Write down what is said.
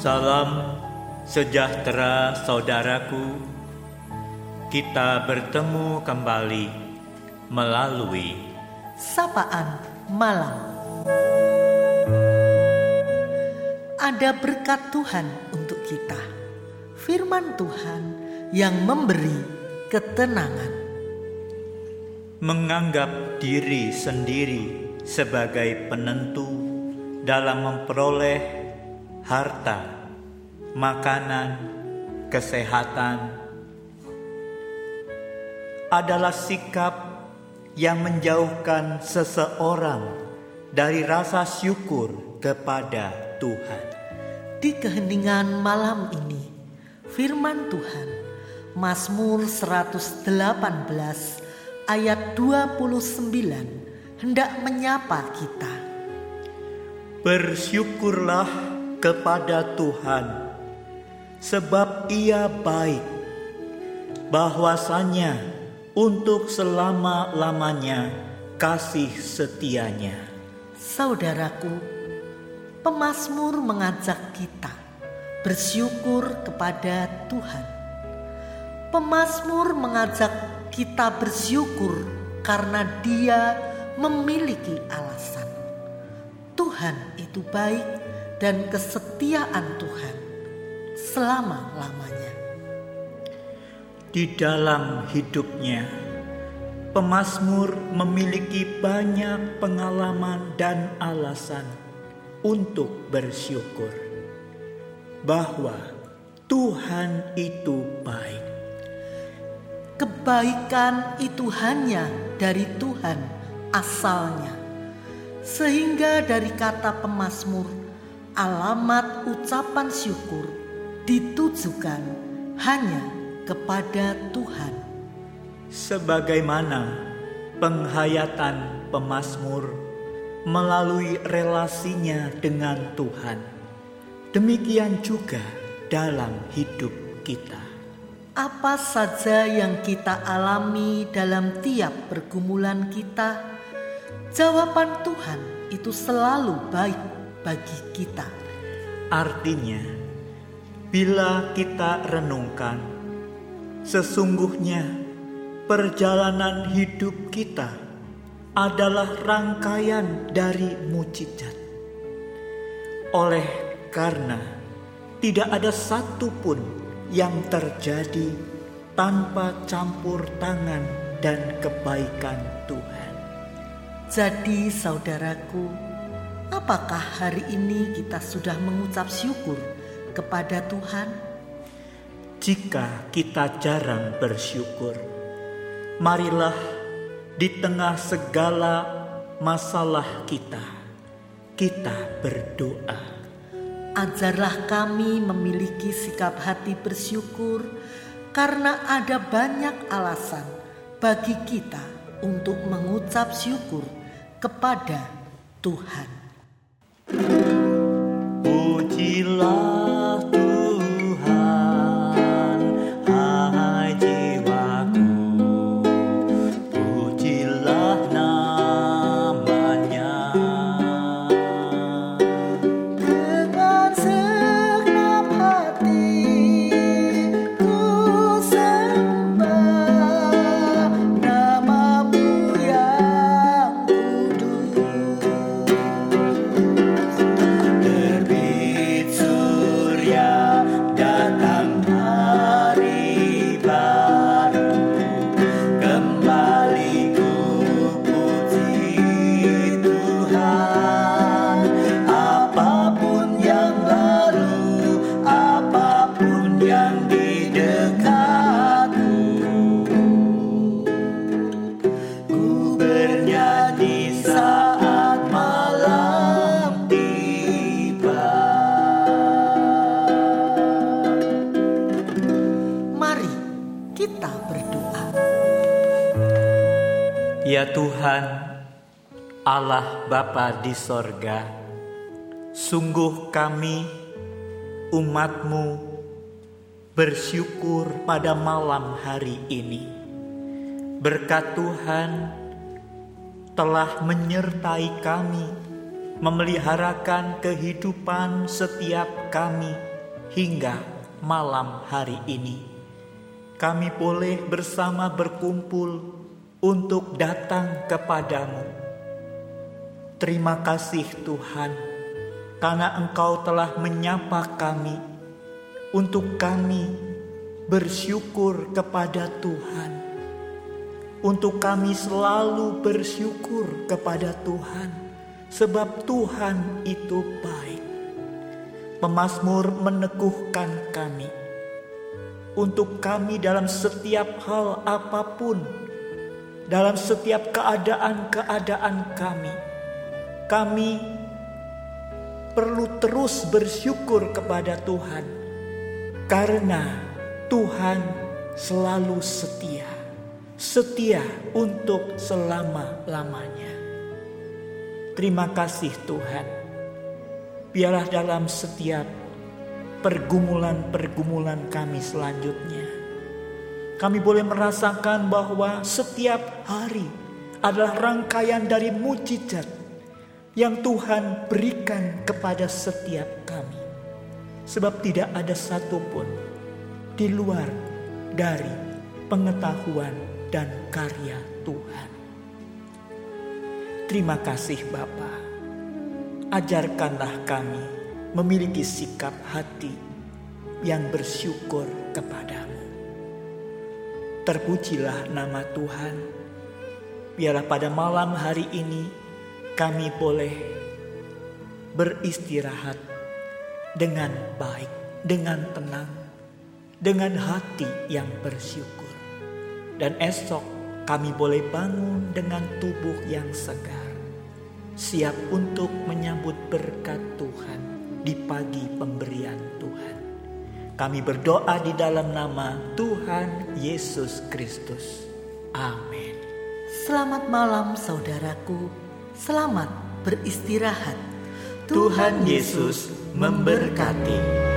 Salam sejahtera saudaraku. Kita bertemu kembali melalui sapaan malam. Ada berkat Tuhan untuk kita. Firman Tuhan yang memberi ketenangan. Menganggap diri sendiri sebagai penentu dalam memperoleh harta, makanan, kesehatan adalah sikap yang menjauhkan seseorang dari rasa syukur kepada Tuhan. Di keheningan malam ini, firman Tuhan Mazmur 118 ayat 29 hendak menyapa kita. Bersyukurlah kepada Tuhan sebab Ia baik. Bahwasanya untuk selama-lamanya kasih setianya. Saudaraku, pemazmur mengajak kita bersyukur kepada Tuhan. Pemazmur mengajak kita bersyukur karena Dia memiliki alasan. Tuhan itu baik dan kesetiaan Tuhan selama-lamanya. Di dalam hidupnya, pemazmur memiliki banyak pengalaman dan alasan untuk bersyukur bahwa Tuhan itu baik. Kebaikan itu hanya dari Tuhan asalnya. Sehingga dari kata pemazmur, alamat ucapan syukur ditujukan hanya kepada Tuhan. Sebagaimana penghayatan pemazmur melalui relasinya dengan Tuhan, demikian juga dalam hidup kita. Apa saja yang kita alami dalam tiap pergumulan kita, jawaban Tuhan itu selalu baik bagi kita. Artinya, bila kita renungkan, sesungguhnya perjalanan hidup kita adalah rangkaian dari mujizat. Oleh karena tidak ada satupun yang terjadi tanpa campur tangan dan kebaikan Tuhan. Jadi, saudaraku, apakah hari ini kita sudah mengucap syukur kepada Tuhan? Jika kita jarang bersyukur, marilah di tengah segala masalah kita, kita berdoa. Ajarlah kami memiliki sikap hati bersyukur karena ada banyak alasan bagi kita untuk mengucap syukur kepada Tuhan. Pujilah Ya Tuhan, Allah Bapa di sorga, sungguh kami umatmu bersyukur pada malam hari ini. Berkat Tuhan telah menyertai kami, memeliharakan kehidupan setiap kami hingga malam hari ini. Kami boleh bersama berkumpul untuk datang kepadamu. Terima kasih Tuhan, karena Engkau telah menyapa kami untuk kami bersyukur kepada Tuhan. Untuk kami selalu bersyukur kepada Tuhan, sebab Tuhan itu baik. Pemazmur meneguhkan kami untuk kami dalam setiap hal apa pun, dalam setiap keadaan-keadaan kami. Kami perlu terus bersyukur kepada Tuhan, karena Tuhan selalu setia, setia untuk selama-lamanya. Terima kasih, Tuhan. Biarlah dalam setiap pergumulan-pergumulan kami selanjutnya. Kami boleh merasakan bahwa setiap hari adalah rangkaian dari mujizat yang Tuhan berikan kepada setiap kami. Sebab tidak ada satupun di luar dari pengetahuan dan karya Tuhan. Terima kasih Bapa. Ajarkanlah kami memiliki sikap hati yang bersyukur kepadamu. Terpujilah nama Tuhan. Biarlah pada malam hari ini kami boleh beristirahat dengan baik, dengan tenang, dengan hati yang bersyukur. Dan esok kami boleh bangun dengan tubuh yang segar, siap untuk menyambut berkat Tuhan di pagi pemberian Tuhan. Kami berdoa di dalam nama Tuhan Yesus Kristus. Amin. Selamat malam saudaraku. Selamat beristirahat. Tuhan Yesus memberkati.